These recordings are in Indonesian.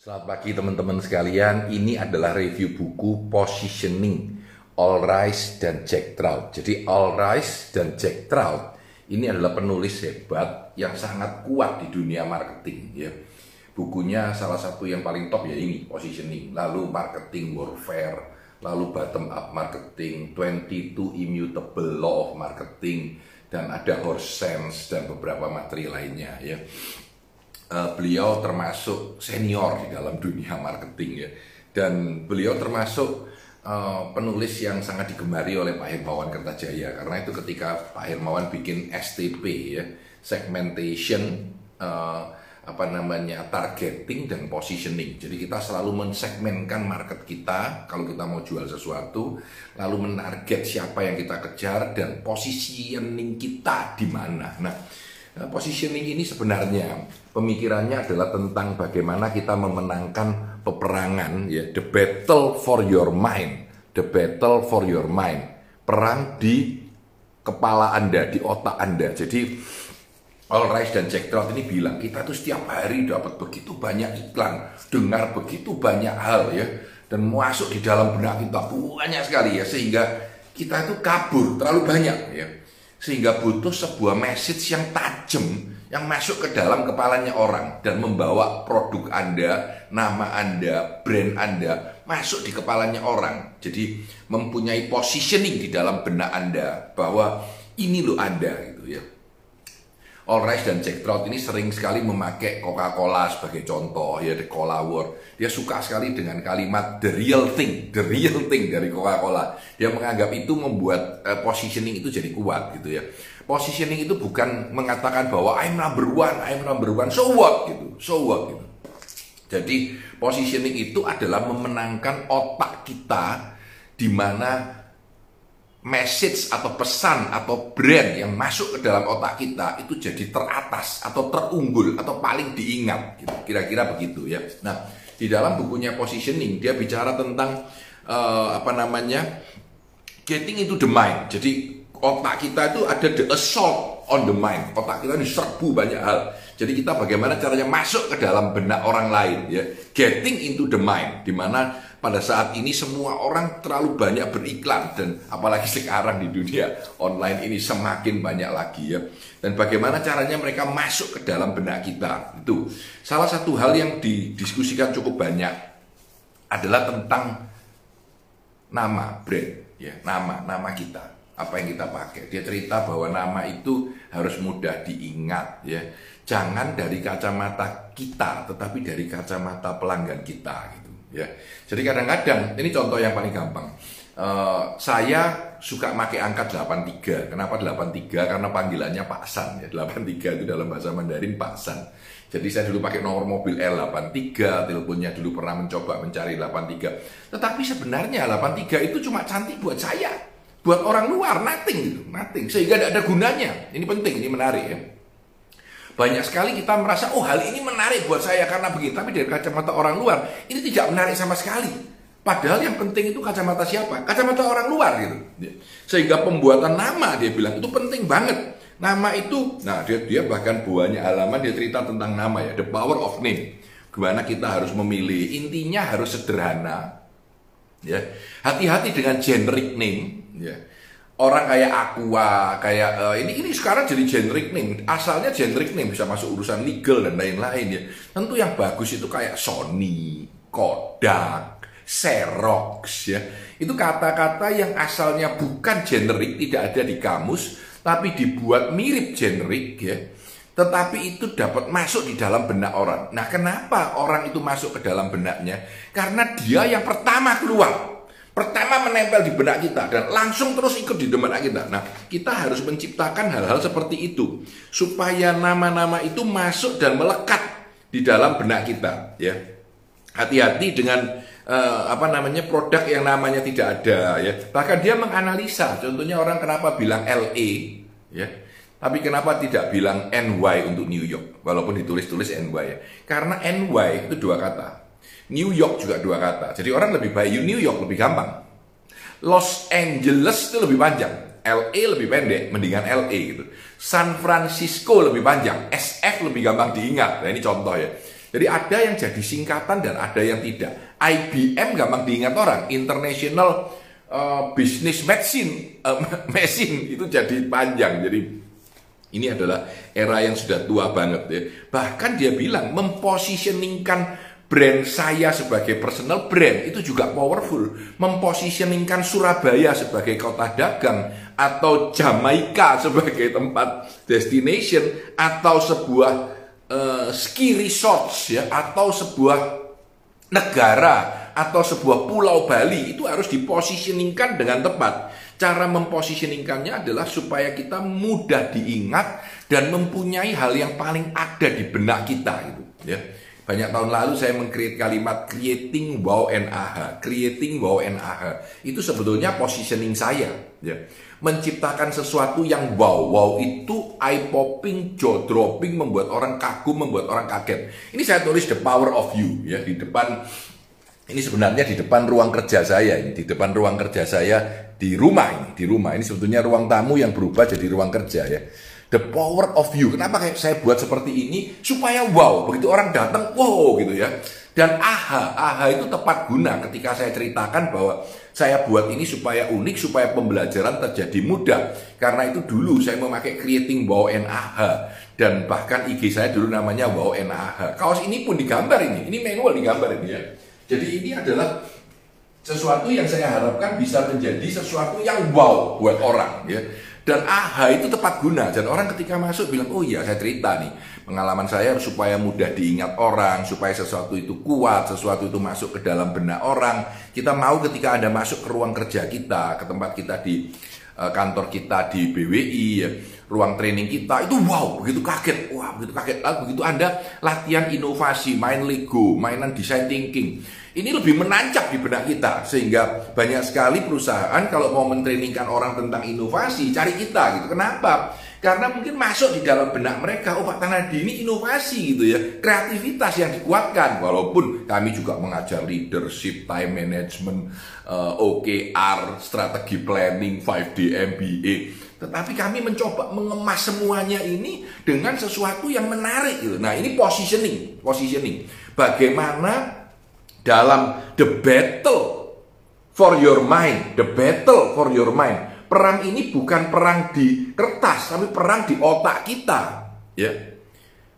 Selamat pagi teman-teman sekalian. Ini adalah review buku Positioning All Rise dan Jack Trout. Jadi All Rise dan Jack Trout ini adalah penulis hebat yang sangat kuat di dunia marketing ya. Bukunya salah satu yang paling top ya ini Positioning, lalu Marketing Warfare, lalu Bottom Up Marketing, 22 Immutable Law of Marketing dan ada Horse Sense dan beberapa materi lainnya ya uh, beliau termasuk senior di dalam dunia marketing ya dan beliau termasuk uh, penulis yang sangat digemari oleh Pak Hermawan Kertajaya karena itu ketika Pak Hermawan bikin STP ya segmentation uh, apa namanya targeting dan positioning. Jadi kita selalu mensegmenkan market kita kalau kita mau jual sesuatu, lalu menarget siapa yang kita kejar dan positioning kita di mana. Nah, positioning ini sebenarnya pemikirannya adalah tentang bagaimana kita memenangkan peperangan ya the battle for your mind the battle for your mind. Perang di kepala anda di otak anda. Jadi All Rice dan Jack Trout ini bilang kita tuh setiap hari dapat begitu banyak iklan dengar begitu banyak hal ya dan masuk di dalam benak kita banyak sekali ya sehingga kita itu kabur terlalu banyak ya sehingga butuh sebuah message yang tajam yang masuk ke dalam kepalanya orang dan membawa produk Anda, nama Anda, brand Anda masuk di kepalanya orang. Jadi mempunyai positioning di dalam benak Anda bahwa ini loh Anda gitu ya. All Rice dan Jack Trout ini sering sekali memakai Coca-Cola sebagai contoh ya The Cola War. Dia suka sekali dengan kalimat the real thing, the real thing dari Coca-Cola. Dia menganggap itu membuat uh, positioning itu jadi kuat gitu ya. Positioning itu bukan mengatakan bahwa I'm number one, I'm number one, so what gitu, so what gitu. Jadi positioning itu adalah memenangkan otak kita di mana message atau pesan atau brand yang masuk ke dalam otak kita itu jadi teratas atau terunggul atau paling diingat gitu. kira-kira begitu ya. Nah di dalam bukunya positioning dia bicara tentang uh, apa namanya getting into the mind. Jadi otak kita itu ada the assault on the mind. Otak kita diserbu banyak hal. Jadi kita bagaimana caranya masuk ke dalam benak orang lain ya. Getting into the mind di mana pada saat ini semua orang terlalu banyak beriklan dan apalagi sekarang di dunia online ini semakin banyak lagi ya. Dan bagaimana caranya mereka masuk ke dalam benak kita itu salah satu hal yang didiskusikan cukup banyak adalah tentang nama brand ya nama nama kita apa yang kita pakai. Dia cerita bahwa nama itu harus mudah diingat ya. Jangan dari kacamata kita tetapi dari kacamata pelanggan kita gitu ya. Jadi kadang-kadang ini contoh yang paling gampang. Uh, saya suka pakai angka 83. Kenapa 83? Karena panggilannya Pak San ya. 83 itu dalam bahasa Mandarin Pak San. Jadi saya dulu pakai nomor mobil L83, teleponnya dulu pernah mencoba mencari 83. Tetapi sebenarnya 83 itu cuma cantik buat saya. Buat orang luar, nothing gitu, nothing. Sehingga tidak ada gunanya. Ini penting, ini menarik ya. Banyak sekali kita merasa, oh hal ini menarik buat saya karena begitu. Tapi dari kacamata orang luar, ini tidak menarik sama sekali. Padahal yang penting itu kacamata siapa? Kacamata orang luar gitu. Sehingga pembuatan nama dia bilang itu penting banget. Nama itu, nah dia, dia bahkan buahnya halaman dia cerita tentang nama ya, the power of name. Gimana kita harus memilih, intinya harus sederhana. Ya, hati-hati dengan generic name. Ya, orang kayak Aqua, kayak uh, ini ini sekarang jadi generic name. Asalnya generic name bisa masuk urusan legal dan lain-lain ya. Tentu yang bagus itu kayak Sony, Kodak, Xerox ya. Itu kata-kata yang asalnya bukan generic, tidak ada di kamus, tapi dibuat mirip generic ya. Tetapi itu dapat masuk di dalam benak orang. Nah, kenapa orang itu masuk ke dalam benaknya? Karena dia yang pertama keluar pertama menempel di benak kita dan langsung terus ikut di benak kita. Nah, kita harus menciptakan hal-hal seperti itu supaya nama-nama itu masuk dan melekat di dalam benak kita, ya. Hati-hati dengan uh, apa namanya produk yang namanya tidak ada, ya. Bahkan dia menganalisa. Contohnya orang kenapa bilang LA, ya. Tapi kenapa tidak bilang NY untuk New York? Walaupun ditulis-tulis NY ya. Karena NY itu dua kata. New York juga dua kata. Jadi orang lebih baik New York lebih gampang. Los Angeles itu lebih panjang. LA lebih pendek, mendingan LA gitu. San Francisco lebih panjang, SF lebih gampang diingat. Nah ini contoh ya. Jadi ada yang jadi singkatan dan ada yang tidak. IBM gampang diingat orang, International uh, Business Machine, uh, Machine itu jadi panjang. Jadi ini adalah era yang sudah tua banget ya. Bahkan dia bilang mempositioningkan brand saya sebagai personal brand itu juga powerful. Mempositioningkan Surabaya sebagai kota dagang atau Jamaika sebagai tempat destination atau sebuah uh, ski resorts ya atau sebuah negara atau sebuah pulau Bali itu harus dipositioningkan dengan tepat. Cara mempositioningkannya adalah supaya kita mudah diingat dan mempunyai hal yang paling ada di benak kita gitu ya. Banyak tahun lalu saya mengcreate kalimat creating wow and aha, creating wow and aha. Itu sebetulnya positioning saya, ya. Menciptakan sesuatu yang wow, wow itu eye popping, jaw dropping, membuat orang kagum, membuat orang kaget. Ini saya tulis the power of you, ya di depan. Ini sebenarnya di depan ruang kerja saya, ini di depan ruang kerja saya di rumah ini, di rumah ini sebetulnya ruang tamu yang berubah jadi ruang kerja ya the power of you. Kenapa kayak saya buat seperti ini? Supaya wow, begitu orang datang, wow gitu ya. Dan aha, aha itu tepat guna ketika saya ceritakan bahwa saya buat ini supaya unik, supaya pembelajaran terjadi mudah. Karena itu dulu saya memakai creating wow and aha. Dan bahkan IG saya dulu namanya wow and aha. Kaos ini pun digambar ini, ini manual digambar ini ya. Jadi ini adalah sesuatu yang saya harapkan bisa menjadi sesuatu yang wow buat orang ya dan aha itu tepat guna. Dan orang ketika masuk bilang oh iya saya cerita nih. Pengalaman saya supaya mudah diingat orang supaya sesuatu itu kuat sesuatu itu masuk ke dalam benak orang. Kita mau ketika anda masuk ke ruang kerja kita ke tempat kita di kantor kita di BWI ya, ruang training kita itu wow begitu kaget wah begitu kaget lalu begitu anda latihan inovasi main Lego mainan design thinking ini lebih menancap di benak kita sehingga banyak sekali perusahaan kalau mau mentrainingkan orang tentang inovasi cari kita gitu. Kenapa? Karena mungkin masuk di dalam benak mereka, oh Pak Tanadi ini inovasi gitu ya, kreativitas yang dikuatkan. Walaupun kami juga mengajar leadership, time management, eh, OKR, strategi planning, 5D MBA. Tetapi kami mencoba mengemas semuanya ini dengan sesuatu yang menarik gitu. Nah ini positioning, positioning. Bagaimana dalam the battle for your mind, the battle for your mind. Perang ini bukan perang di kertas, tapi perang di otak kita, ya.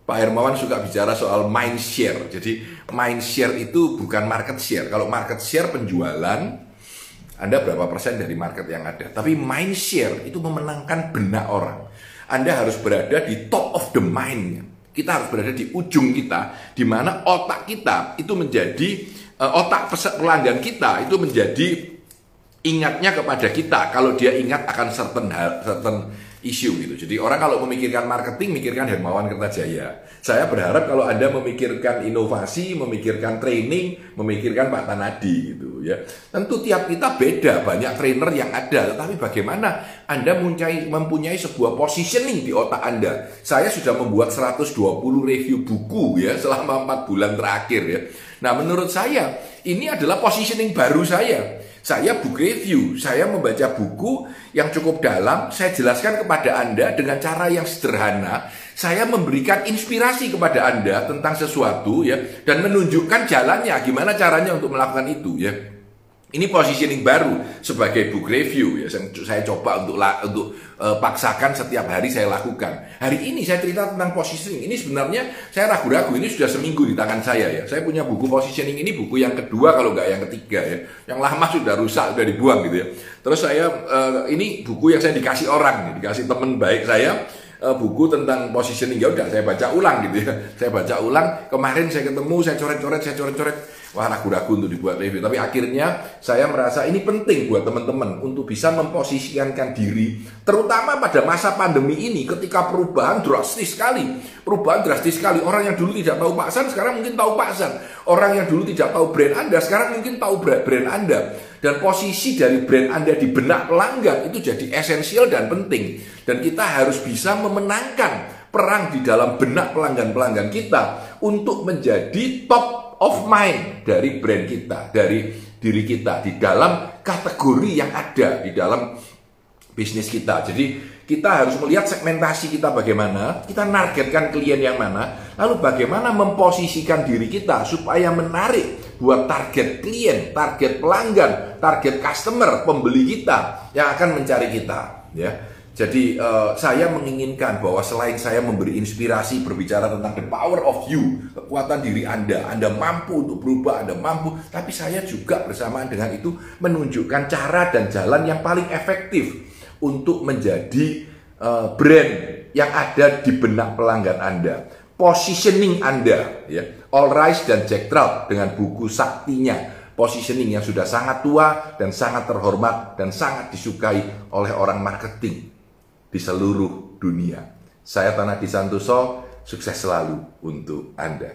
Pak Hermawan suka bicara soal mind share. Jadi mind share itu bukan market share. Kalau market share penjualan, Anda berapa persen dari market yang ada. Tapi mind share itu memenangkan benak orang. Anda harus berada di top of the mind kita harus berada di ujung kita, di mana otak kita itu menjadi uh, otak pelanggan kita itu menjadi ingatnya kepada kita kalau dia ingat akan certain hal, certain isu gitu. Jadi orang kalau memikirkan marketing, mikirkan Hermawan Kertajaya. Saya berharap kalau Anda memikirkan inovasi, memikirkan training, memikirkan Pak Tanadi gitu ya. Tentu tiap kita beda, banyak trainer yang ada, tetapi bagaimana Anda mempunyai, mempunyai sebuah positioning di otak Anda. Saya sudah membuat 120 review buku ya selama 4 bulan terakhir ya. Nah, menurut saya ini adalah positioning baru saya. Saya book review, saya membaca buku yang cukup dalam, saya jelaskan kepada Anda dengan cara yang sederhana. Saya memberikan inspirasi kepada Anda tentang sesuatu ya dan menunjukkan jalannya gimana caranya untuk melakukan itu ya. Ini positioning baru sebagai book review ya. Saya, coba untuk untuk uh, paksakan setiap hari saya lakukan. Hari ini saya cerita tentang positioning. Ini sebenarnya saya ragu-ragu ini sudah seminggu di tangan saya ya. Saya punya buku positioning ini buku yang kedua kalau nggak yang ketiga ya. Yang lama sudah rusak sudah dibuang gitu ya. Terus saya uh, ini buku yang saya dikasih orang, dikasih teman baik saya uh, buku tentang positioning ya udah saya baca ulang gitu ya. Saya baca ulang. Kemarin saya ketemu, saya coret-coret, saya coret-coret wah ragu-ragu untuk dibuat review. Tapi akhirnya saya merasa ini penting buat teman-teman untuk bisa memposisikankan diri, terutama pada masa pandemi ini ketika perubahan drastis sekali. Perubahan drastis sekali. Orang yang dulu tidak tahu Pak San sekarang mungkin tahu Pak San. Orang yang dulu tidak tahu brand Anda sekarang mungkin tahu brand Anda. Dan posisi dari brand Anda di benak pelanggan itu jadi esensial dan penting. Dan kita harus bisa memenangkan perang di dalam benak pelanggan-pelanggan kita untuk menjadi top of mind dari brand kita, dari diri kita di dalam kategori yang ada di dalam bisnis kita. Jadi kita harus melihat segmentasi kita bagaimana, kita nargetkan klien yang mana, Lalu bagaimana memposisikan diri kita supaya menarik buat target klien, target pelanggan, target customer, pembeli kita yang akan mencari kita, ya. Jadi uh, saya menginginkan bahwa selain saya memberi inspirasi berbicara tentang the power of you, kekuatan diri Anda, Anda mampu untuk berubah, Anda mampu, tapi saya juga bersamaan dengan itu menunjukkan cara dan jalan yang paling efektif untuk menjadi uh, brand yang ada di benak pelanggan Anda, positioning Anda, ya, All Rise dan Jack Trout dengan buku saktinya, positioning yang sudah sangat tua dan sangat terhormat dan sangat disukai oleh orang marketing di seluruh dunia. Saya Tanah Santoso, sukses selalu untuk Anda.